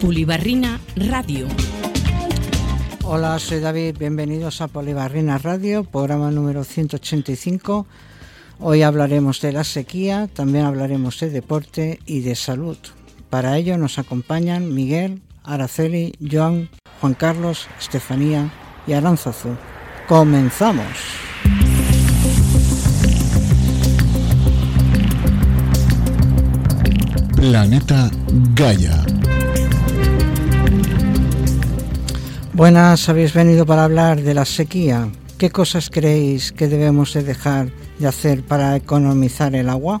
Polibarrina Radio. Hola, soy David, bienvenidos a Polibarrina Radio, programa número 185. Hoy hablaremos de la sequía, también hablaremos de deporte y de salud. Para ello nos acompañan Miguel, Araceli, Joan, Juan Carlos, Estefanía y Aranzazu. Comenzamos. Planeta Gaia. Buenas, habéis venido para hablar de la sequía. ¿Qué cosas creéis que debemos de dejar de hacer para economizar el agua?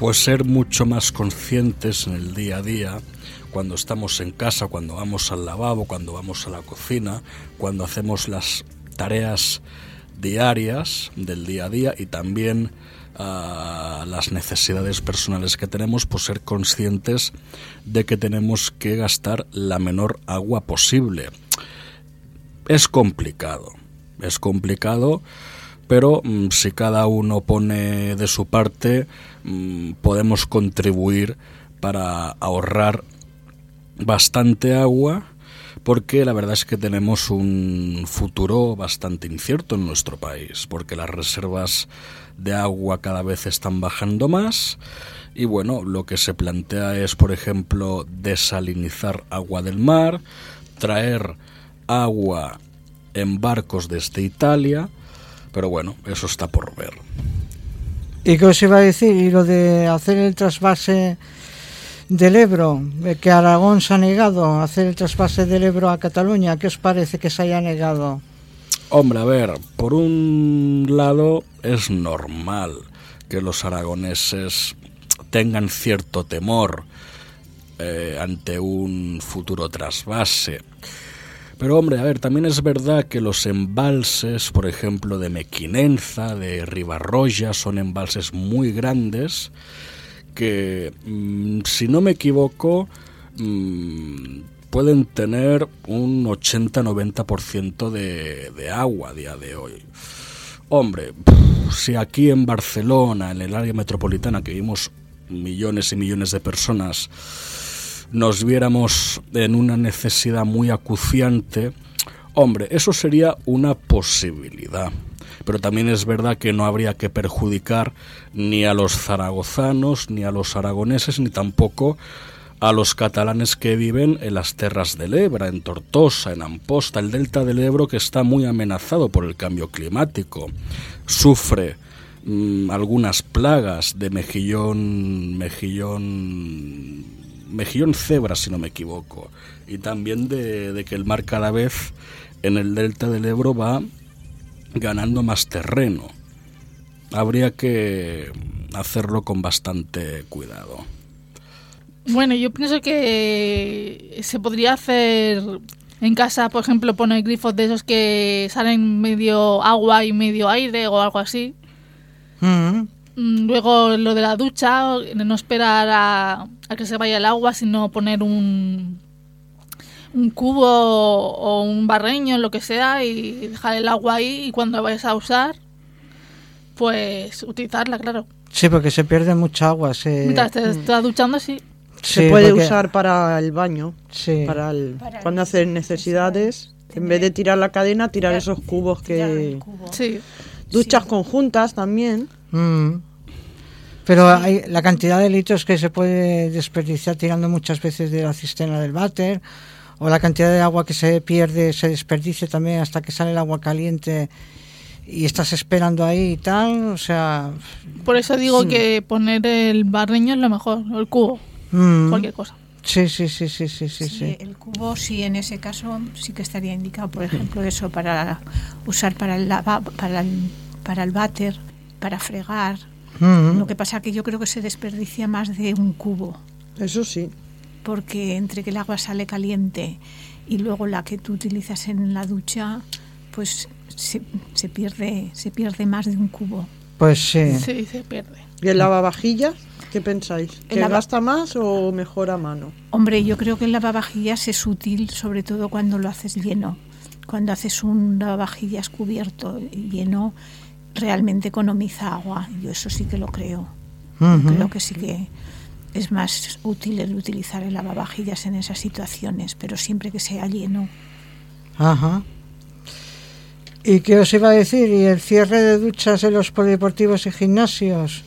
Pues ser mucho más conscientes en el día a día, cuando estamos en casa, cuando vamos al lavabo, cuando vamos a la cocina, cuando hacemos las tareas diarias del día a día y también a las necesidades personales que tenemos, pues ser conscientes de que tenemos que gastar la menor agua posible es complicado, es complicado, pero mm, si cada uno pone de su parte, mm, podemos contribuir para ahorrar bastante agua porque la verdad es que tenemos un futuro bastante incierto en nuestro país, porque las reservas de agua cada vez están bajando más y bueno, lo que se plantea es, por ejemplo, desalinizar agua del mar, traer agua en barcos desde Italia, pero bueno, eso está por ver. ¿Y qué os iba a decir? Y lo de hacer el trasvase del Ebro, que Aragón se ha negado a hacer el trasvase del Ebro a Cataluña, ¿qué os parece que se haya negado? Hombre, a ver, por un lado es normal que los aragoneses tengan cierto temor eh, ante un futuro trasvase. Pero hombre, a ver, también es verdad que los embalses, por ejemplo, de Mequinenza, de Ribarroya, son embalses muy grandes que, mm, si no me equivoco, mm, pueden tener un 80-90% de, de agua a día de hoy. Hombre, si aquí en Barcelona, en el área metropolitana, que vivimos millones y millones de personas, nos viéramos en una necesidad muy acuciante, hombre, eso sería una posibilidad. Pero también es verdad que no habría que perjudicar ni a los zaragozanos, ni a los aragoneses, ni tampoco a los catalanes que viven en las terras del Ebra, en Tortosa, en Amposta, el delta del Ebro que está muy amenazado por el cambio climático. Sufre mm, algunas plagas de mejillón, mejillón mejillón cebra, si no me equivoco, y también de, que el mar cada vez en el delta del Ebro va ganando más terreno. Habría que hacerlo con bastante cuidado. Bueno, yo pienso que se podría hacer en casa, por ejemplo, poner grifos de esos que salen medio agua y medio aire o algo así. Mm. Mm, luego lo de la ducha, no esperar a, que se vaya el agua, sino poner un, un cubo o un barreño, lo que sea, y dejar el agua ahí y cuando vayas a usar, pues utilizarla, claro. Sí, porque se pierde mucha agua. Se... Mientras te estás duchando, sí. se puede usar para el baño, sí. para, el, cuando haces necesidades. En vez de tirar la cadena, tirar esos cubos que... Sí. Duchas conjuntas también. Mm. Pero hay la cantidad de litros que se puede desperdiciar tirando muchas veces de la cisterna del váter, o la cantidad de agua que se pierde, se desperdicia también hasta que sale el agua caliente y estás esperando ahí y tal, o sea... Por eso digo que poner el barreño es lo mejor, el cubo. mm. cualquier cosa. Sí, sí, sí, sí, sí, sí, sí, El cubo sí, en ese caso sí que estaría indicado, por ejemplo, eso para usar para el para el, para el váter, para fregar. Mm. Lo que pasa que yo creo que se desperdicia más de un cubo. Eso sí. Porque entre que el agua sale caliente y luego la que tú utilizas en la ducha, pues se, se pierde se pierde más de un cubo. Pues sí. Sí, se pierde. ¿Y el lavavajillas? ¿Qué pensáis? ¿Que gasta más o mejor a mano? Hombre, yo creo que el lavavajillas es útil, sobre todo cuando lo haces lleno. Cuando haces un lavavajillas cubierto y lleno, realmente economiza agua. Yo eso sí que lo creo. Creo que sí que es más útil el utilizar el lavavajillas en esas situaciones, pero siempre que sea lleno. Ajá. ¿Y qué os iba a decir? ¿Y el cierre de duchas en los polideportivos y gimnasios?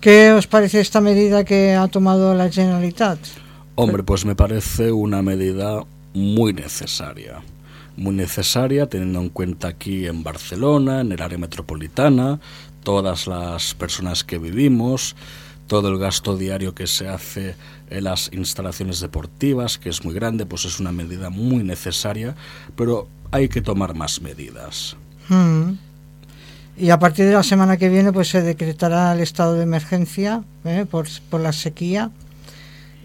¿Qué os parece esta medida que ha tomado la Generalitat? Hombre, pues me parece una medida muy necesaria. Muy necesaria teniendo en cuenta aquí en Barcelona, en el área metropolitana, todas las personas que vivimos, todo el gasto diario que se hace en las instalaciones deportivas, que es muy grande, pues es una medida muy necesaria, pero hay que tomar más medidas. Mm. Y a partir de la semana que viene pues se decretará el estado de emergencia ¿eh? por, por la sequía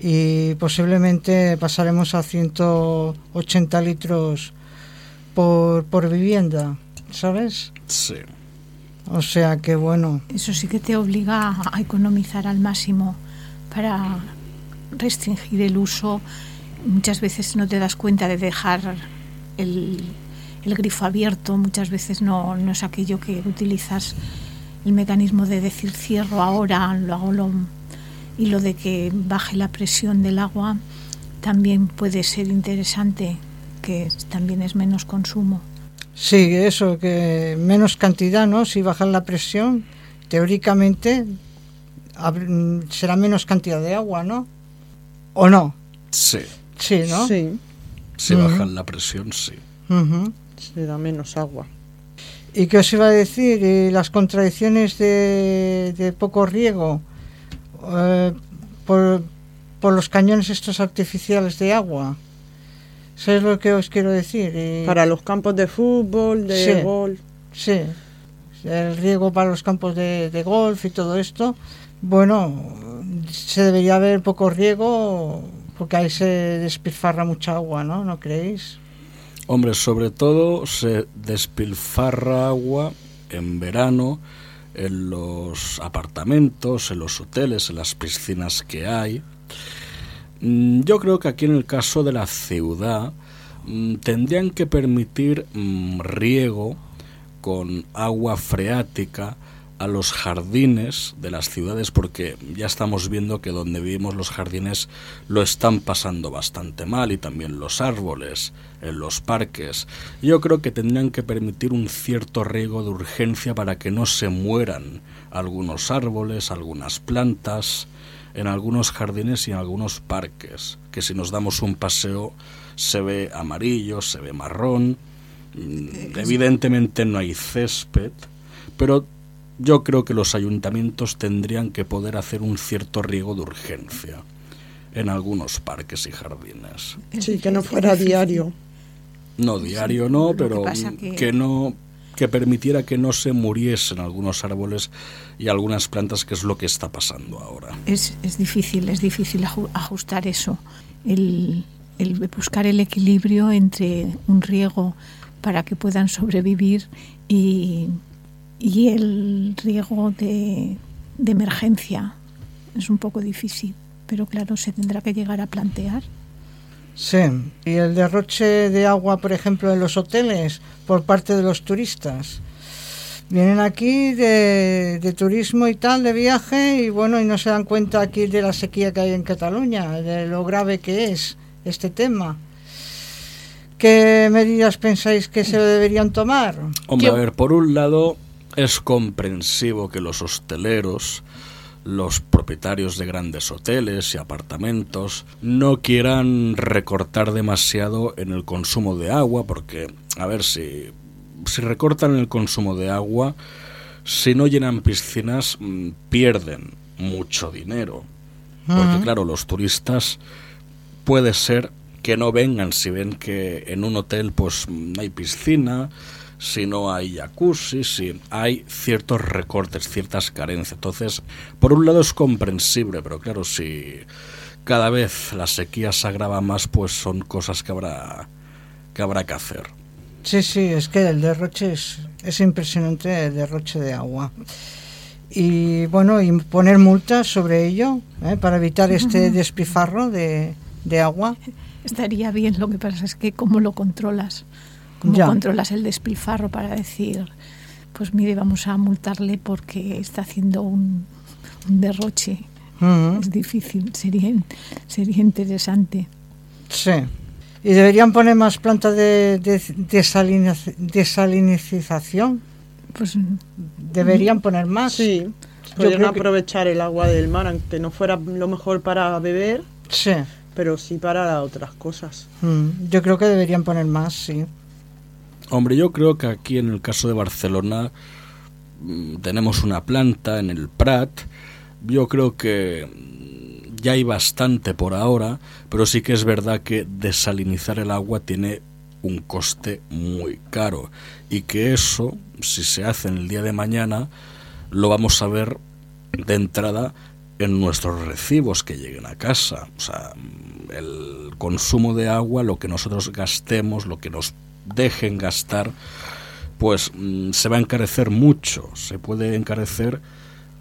y posiblemente pasaremos a 180 litros por, por vivienda, ¿sabes? Sí. O sea que bueno. Eso sí que te obliga a economizar al máximo para restringir el uso. Muchas veces no te das cuenta de dejar el, el grifo abierto, muchas veces no, no, es aquello que utilizas el mecanismo de decir cierro ahora, lo hago lo, y lo de que baje la presión del agua también puede ser interesante, que también es menos consumo. Sí, eso, que menos cantidad, ¿no? Si bajan la presión, teóricamente será menos cantidad de agua, ¿no? ¿O no? Sí. Sí, ¿no? Sí. Si bajan la presión, sí. Será menos agua. ¿Y qué os iba a decir? ¿Y las contradicciones de, de poco riego eh, por, por los cañones estos artificiales de agua. Eso es lo que os quiero decir. Para los campos de fútbol, de golf. Sí, el riego para los campos de, de, golf y todo esto. Bueno, se debería haber poco riego porque ahí se despilfarra mucha agua, ¿no? ¿No creéis? Hombre, sobre todo se despilfarra agua en verano en los apartamentos, en los hoteles, en las piscinas que hay. Mm, yo creo que aquí en el caso de la ciudad mm, tendrían que permitir mm, riego con agua freática a los jardines de las ciudades porque ya estamos viendo que donde vivimos los jardines lo están pasando bastante mal y también los árboles en los parques. Yo creo que tendrían que permitir un cierto riego de urgencia para que no se mueran algunos árboles, algunas plantas en algunos jardines y en algunos parques, que si nos damos un paseo se ve amarillo, se ve marrón, mm, evidentemente no hay césped, pero yo creo que los ayuntamientos tendrían que poder hacer un cierto riego de urgencia en algunos parques y jardines. Sí, que no fuera diario. No, diario no, pero que... no que permitiera que no se muriesen algunos árboles y algunas plantas, que es lo que está pasando ahora. Es, es difícil, es difícil ajustar eso, el, buscar el equilibrio entre un riego para que puedan sobrevivir y y el riego de, de emergencia es un poco difícil, pero claro, se tendrá que llegar a plantear. Sí, y el derroche de agua, por ejemplo, en los hoteles por parte de los turistas. Vienen aquí de, de, turismo y tal, de viaje, y bueno, y no se dan cuenta aquí de la sequía que hay en Cataluña, de lo grave que es este tema. ¿Qué medidas pensáis que se deberían tomar? Hombre, a ver, por un lado, es comprensivo que los hosteleros, los propietarios de grandes hoteles y apartamentos no quieran recortar demasiado en el consumo de agua, porque, a ver, si, si recortan el consumo de agua, si no llenan piscinas, mm, pierden mucho dinero. Porque claro, los turistas puede ser que no vengan si ven que en un hotel pues no hay piscina, si no hay jacuzzi, si hay ciertos recortes, ciertas carencias. Entonces, por un lado es comprensible, pero claro, si cada vez la sequía se agrava más, pues son cosas que habrá que habrá que hacer. Sí, sí, es que el derroche es, es impresionante, el derroche de agua. Y bueno, y poner multas sobre ello ¿eh? para evitar este despifarro de, de, agua. Estaría bien, lo que pasa es que cómo lo controlas, cómo controlas el despilfarro para decir, pues mire, vamos a multarle porque está haciendo un, derroche. Es difícil, sería, sería interesante. Sí. ¿Y deberían poner más plantas de, de, desalinización? Pues deberían poner más. Sí, podrían aprovechar el agua del mar, aunque no fuera lo mejor para beber. Sí. Pero sí para otras cosas. Mm, yo creo que deberían poner más, sí. Hombre, yo creo que aquí en el caso de Barcelona mm, tenemos una planta en el Prat. Yo creo que ya hay bastante por ahora, pero sí que es verdad que desalinizar el agua tiene un coste muy caro y que eso, si se hace en el día de mañana, lo vamos a ver de entrada en nuestros recibos que lleguen a casa. O sea, el consumo de agua, lo que nosotros gastemos, lo que nos dejen gastar, pues mm, se va a encarecer mucho. Se puede encarecer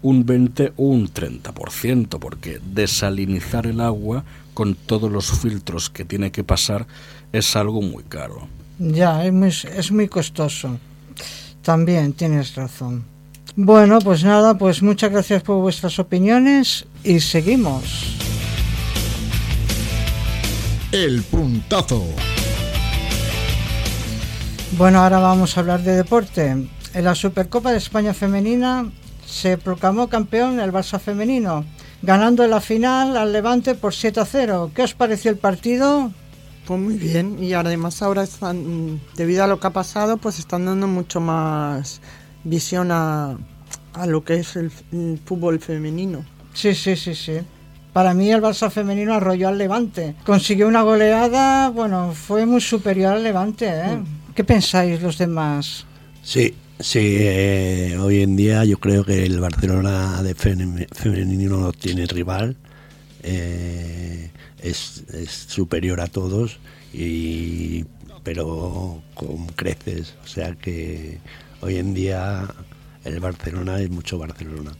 un 20 o un 30%, porque desalinizar el agua con todos los filtros que tiene que pasar es algo muy caro. Ya, es muy, es muy costoso. También tienes razón. Bueno, pues nada, pues muchas gracias por vuestras opiniones y seguimos. El puntazo. Bueno, ahora vamos a hablar de deporte. En la Supercopa de España Femenina se proclamó campeón el Barça femenino, ganando en la final al Levante por 7 a 0. ¿Qué os pareció el partido? Pues muy bien, y además ahora están, debido a lo que ha pasado, pues están dando mucho más visión a, a lo que es el, fútbol femenino. Sí, sí, sí, sí. Para mí el Barça femenino arrolló al Levante. Consiguió una goleada, bueno, fue muy superior al Levante. ¿eh? Mm. ¿Qué pensáis los demás? Sí, Sí, eh, hoy en día yo creo que el Barcelona de femenino no tiene rival, eh, es, superior a todos, y, pero con creces. O sea que hoy en día el Barcelona es mucho Barcelona.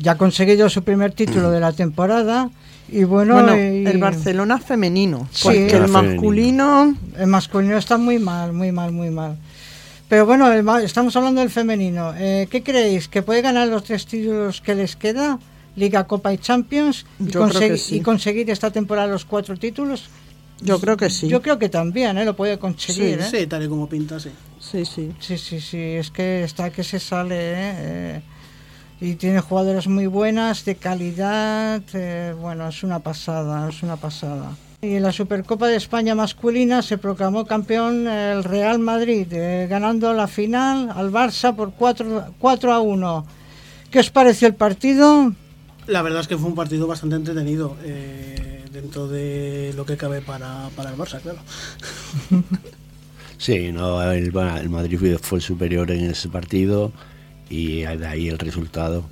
Ya ha conseguido su primer título de la temporada. Y bueno, el Barcelona femenino, porque el masculino... El masculino está muy mal, muy mal, muy mal. Pero bueno, estamos hablando del femenino. Eh, ¿Qué creéis? ¿Que puede ganar los tres títulos que les queda? Liga, Copa y Champions. Y, y conseguir esta temporada los cuatro títulos. Yo creo que sí. Yo creo que también, ¿eh? Lo puede conseguir, sí, ¿eh? Sí, tal y como pinta, sí. Sí, sí. Sí, sí, sí. Es que está que se sale, ¿eh? eh y tiene jugadoras muy buenas, de calidad. bueno, es una pasada, es una pasada. Y en la Supercopa de España masculina se proclamó campeón el Real Madrid, eh, ganando la final al Barça por 4, 4 a 1. ¿Qué os pareció el partido? La verdad es que fue un partido bastante entretenido, eh, dentro de lo que cabe para, para el Barça, claro. Sí, no, el, el Madrid fue superior en ese partido y de ahí el resultado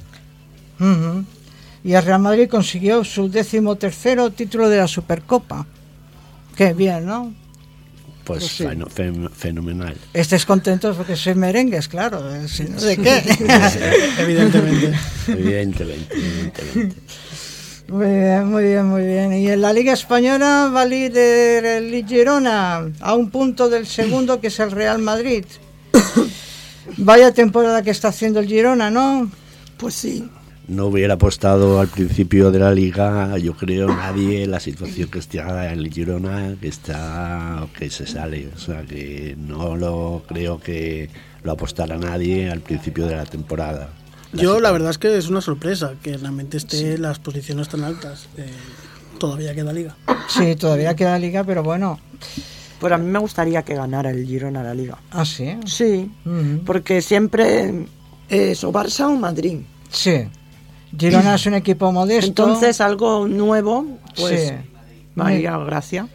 y el Real Madrid consiguió su décimo tercero título de la Supercopa. Qué bien, ¿no? Pues, fenomenal. Estés contentos porque soy merengues, claro. Eh, si no, ¿de qué? evidentemente. evidentemente. Evidentemente. Muy bien, muy bien, muy bien. Y en la Liga Española va líder el Girona a un punto del segundo que es el Real Madrid. Vaya temporada que está haciendo el Girona, ¿no? Pues sí no hubiera apostado al principio de la liga, yo creo, nadie la situación que está en el Girona, que está, que se sale. O sea, que no lo creo que lo apostara nadie al principio de la temporada. yo la verdad es que es una sorpresa que realmente esté las posiciones tan altas. Eh, todavía queda liga. Sí, todavía queda liga, pero bueno. Pues a mí me gustaría que ganara el Girona la liga. ¿Ah, sí? Sí, porque siempre es o Barça o Madrid. Sí. Girona es un equipo modesto. Entonces algo nuevo, pues Sí. vaya gracia.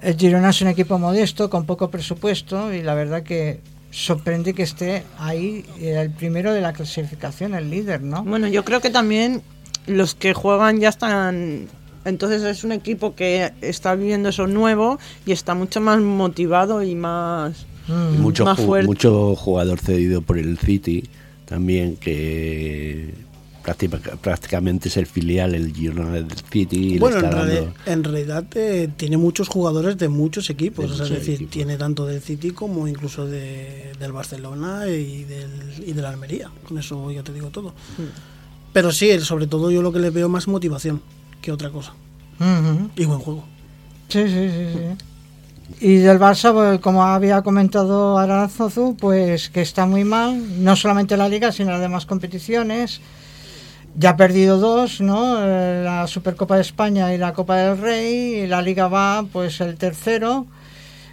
El Girona es un equipo modesto, con poco presupuesto, y la verdad que sorprende que esté ahí eh, el primero de la clasificación, el líder, ¿no? Bueno, yo creo que también los que juegan ya están... Entonces es un equipo que está viviendo eso nuevo y está mucho más motivado y más... Mm. mucho, más fuerte. mucho jugador cedido por el City también que práctica- prácticamente es el filial el Girona del City y Bueno, en, está reali- dando en realidad eh, tiene muchos jugadores de muchos equipos, De o sea, es decir, equipos. tiene tanto del City como incluso de, del Barcelona y del, y de la Almería. Con eso ya te digo todo. Pero sí, sobre todo yo lo que le veo más motivación que otra cosa. Y buen juego. Sí, sí, sí, sí. Y del Barça, pues, como había comentado Aranzozu, pues que está muy mal, no solamente en la Liga, sino las demás competiciones. Ya ha perdido dos, ¿no? Eh, La Supercopa de España y la Copa del Rey. Y la Liga va, pues, el tercero.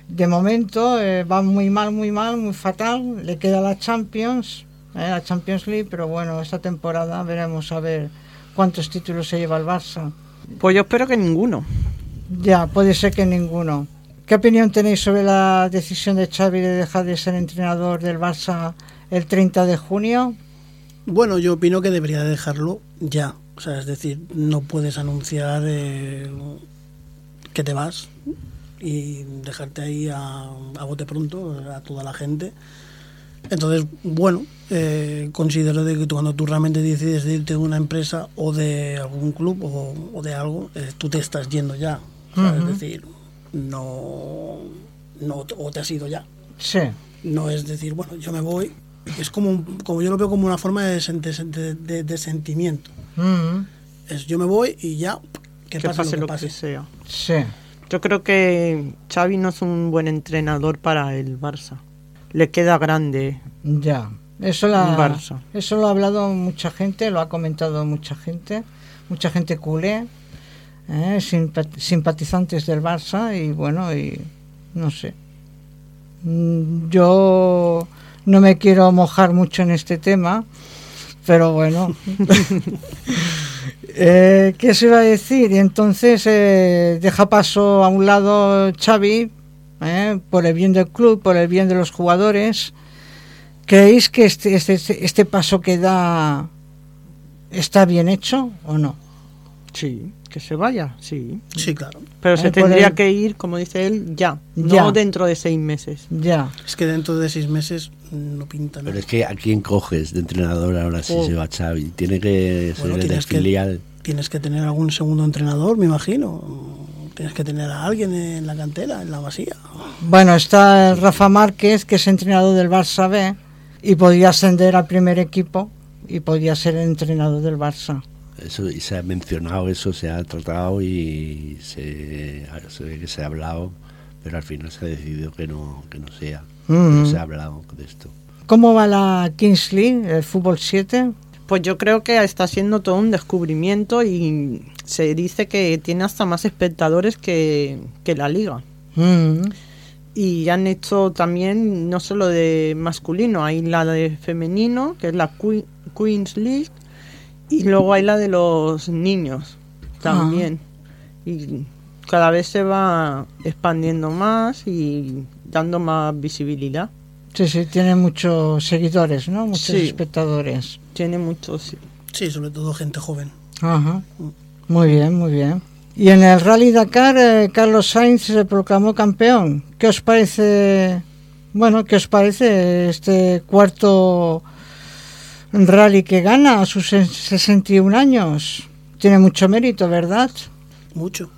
De momento eh, va muy mal, muy mal, muy fatal. Le queda la Champions, eh, la Champions League, pero bueno, esta temporada veremos a ver cuántos títulos se lleva el Barça. Pues yo espero que ninguno. Ya, puede ser que ninguno. ¿Qué opinión tenéis sobre la decisión de Xavi de dejar de ser entrenador del Barça el 30 de junio? Bueno, yo opino que debería dejarlo ya. O sea, es decir, no puedes anunciar eh, que te vas y dejarte ahí a, a bote pronto a toda la gente. Entonces, bueno, eh, considero de que tú, cuando tú realmente decides de irte de una empresa o de algún club o, o de algo, eh, tú te estás yendo ya. Es decir, no, no o te has ido ya. Sí. No es decir, bueno, yo me voy. Es como, un- como yo lo veo como una forma de, de, de- de- de sentimiento. Es yo me voy y ya, que, Que pase, pase lo que pase. que sea. sí. Yo creo que Xavi no es un buen entrenador para el Barça. Le queda grande. Ya. Eso, la- lo ha hablado mucha gente, lo ha comentado mucha gente, mucha gente culé, eh, simpa- simpatizantes del Barça y bueno, y no sé. Mm, Yo no me quiero mojar mucho en este tema, pero bueno. Eh, ¿Qué se iba a decir? Y entonces eh, deja paso a un lado Xavi, eh, por el bien del club, por el bien de los jugadores. ¿Creéis que este, este, este paso que da está bien hecho o no? Sí, que se vaya, sí. Sí, claro. Pero Eh, se tendría que ir, como dice él, ya. Ya. No dentro de seis meses. Ya. Es que dentro de seis meses no pinta nada. pero es que a quién coges de entrenador ahora si Oh. se va Xavi tiene que ser Bueno, el del tienes que- filial Tienes que tener algún segundo entrenador, me imagino. Tienes que tener a alguien en la cantera, en la masía. Bueno, está el Rafa Márquez, que es entrenador del Barça B, y podría ascender al primer equipo y podría ser el entrenador del Barça. Eso, y se ha mencionado eso, se ha tratado y se, se ve que se ha hablado, pero al final se ha decidido que no, que no sea. Mm. No se ha hablado de esto. ¿Cómo va la Kings League, el fútbol 7? Pues yo creo que está siendo todo un descubrimiento y se dice que tiene hasta más espectadores que, que la liga. Mm. Y han hecho también, no solo de masculino, hay la de femenino, que es la Que- Queens League, y luego hay la de los niños también. Y cada vez se va expandiendo más y dando más visibilidad. Sí, sí, tiene muchos seguidores, ¿no? Muchos Sí. espectadores. Tiene muchos. sí. Sí, sobre todo gente joven. Ajá. Muy bien, muy bien. Y en el Rally Dakar, eh, Carlos Sainz se proclamó campeón. ¿Qué os parece? Bueno, ¿qué os parece este cuarto rally que gana a sus se- 61 años? Tiene mucho mérito, ¿verdad? Mucho,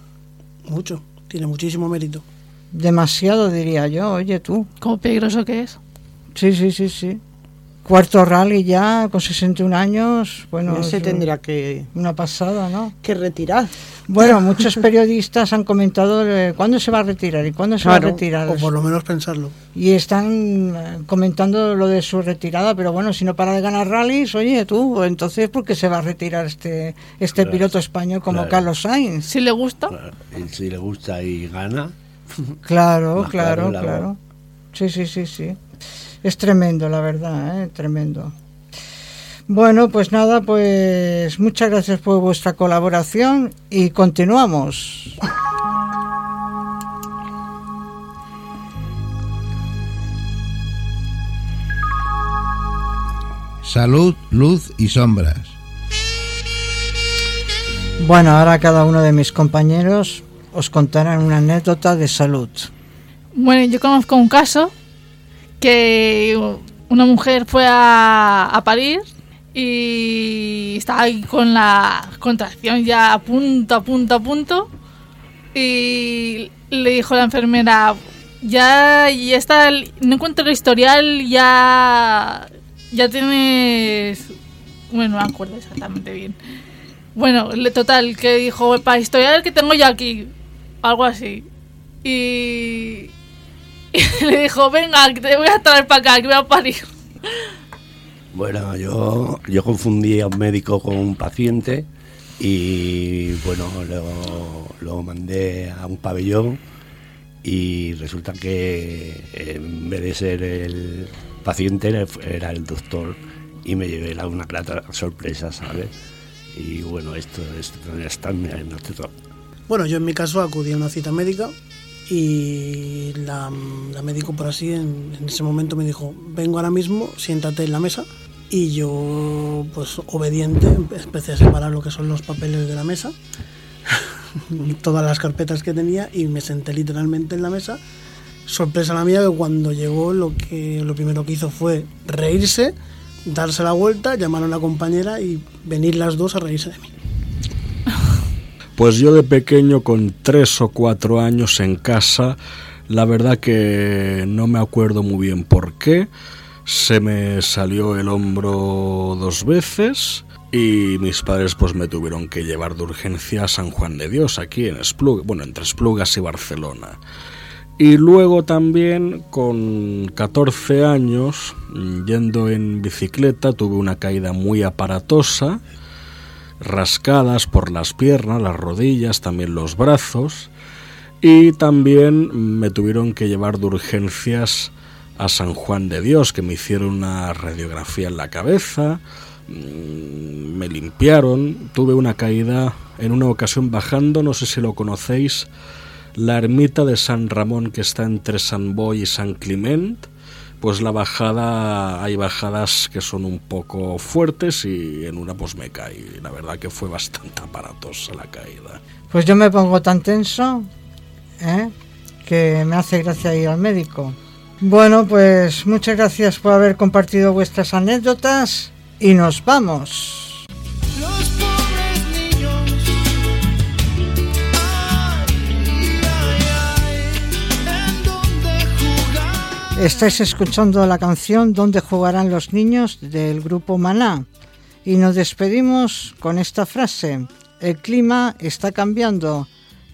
mucho. Tiene muchísimo mérito. Demasiado, diría yo. Oye, tú. Como peligroso que es. Sí, sí, sí, sí. Cuarto rally ya, con 61 años. Bueno, Ya se es tendría que, una pasada, ¿no? que retirar. Bueno, muchos periodistas han comentado eh, cuándo se va a retirar y cuándo se va a retirar. O por lo menos pensarlo. Y están eh, comentando lo de su retirada, pero bueno, si no para de ganar rallies, oye tú, entonces ¿por qué se va a retirar este este Claro, piloto español como claro. Carlos Sainz? Si le gusta, Y si le gusta y gana, Claro, claro, claro. Sí, sí, sí, sí. Es tremendo, la verdad, ¿eh? tremendo. Bueno, pues nada, pues muchas gracias por vuestra colaboración y continuamos. Salud, luz y sombras. Bueno, ahora cada uno de mis compañeros os contarán una anécdota de salud. Bueno, yo conozco un caso que una mujer fue a, a parir y estaba ahí con la contracción ya a punto, a punto, a punto. Y le dijo la enfermera, ya, ya está, no encuentro el historial, ya, ya tienes... Bueno, no me acuerdo exactamente bien. Bueno, le- total, que dijo, para historial que tengo yo aquí, algo así. Y le dijo, venga, que te voy a traer para acá, que voy a parir. Bueno, yo, yo confundí a un médico con un paciente y bueno, lo, lo mandé a un pabellón y resulta que en vez de ser el paciente era- el doctor y me llevé la- una grata sorpresa, ¿sabes? Y bueno, esto, esto está en mi anécdota. Bueno, yo en mi caso acudí a una cita médica y la, la médico por así en, en ese momento me dijo, vengo ahora mismo, siéntate en la mesa. Y yo, pues obediente, empe- empecé a separar lo que son los papeles de la mesa, todas las carpetas que tenía y me senté literalmente en la mesa. Sorpresa la mía que cuando llegó lo que lo primero que hizo fue reírse, darse la vuelta, llamar a una compañera y venir las dos a reírse de mí. Pues yo de pequeño, con tres o cuatro años en casa, la verdad que no me acuerdo muy bien por qué. Se me salió el hombro dos veces y mis padres pues me tuvieron que llevar de urgencia a San Juan de Dios, aquí en Esplugas, bueno, entre Esplugas y Barcelona. Y luego también con 14 años, yendo en bicicleta, tuve una caída muy aparatosa rascadas por las piernas, las rodillas, también los brazos. Y también me tuvieron que llevar de urgencias a San Juan de Dios, que me hicieron una radiografía en la cabeza, mm, me limpiaron, tuve una caída en una ocasión bajando, no sé si lo conocéis, la ermita de San Ramón que está entre San Boy y San Clement, pues la bajada, hay bajadas que son un poco fuertes y en una pues me caí. La verdad que fue bastante aparatosa la caída. Pues yo me pongo tan tenso ¿eh? que me hace gracia ir al médico. Bueno, pues muchas gracias por haber compartido vuestras anécdotas y nos vamos. Estáis escuchando la canción Donde jugarán los niños del grupo Maná y nos despedimos con esta frase. El clima está cambiando.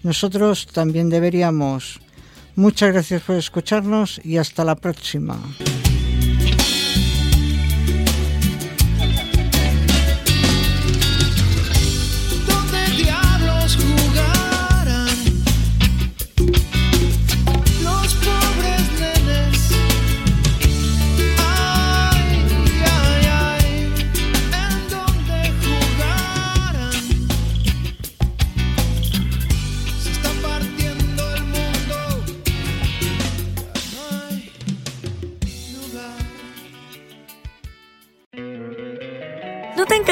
Nosotros también deberíamos. Muchas gracias por escucharnos y hasta la próxima.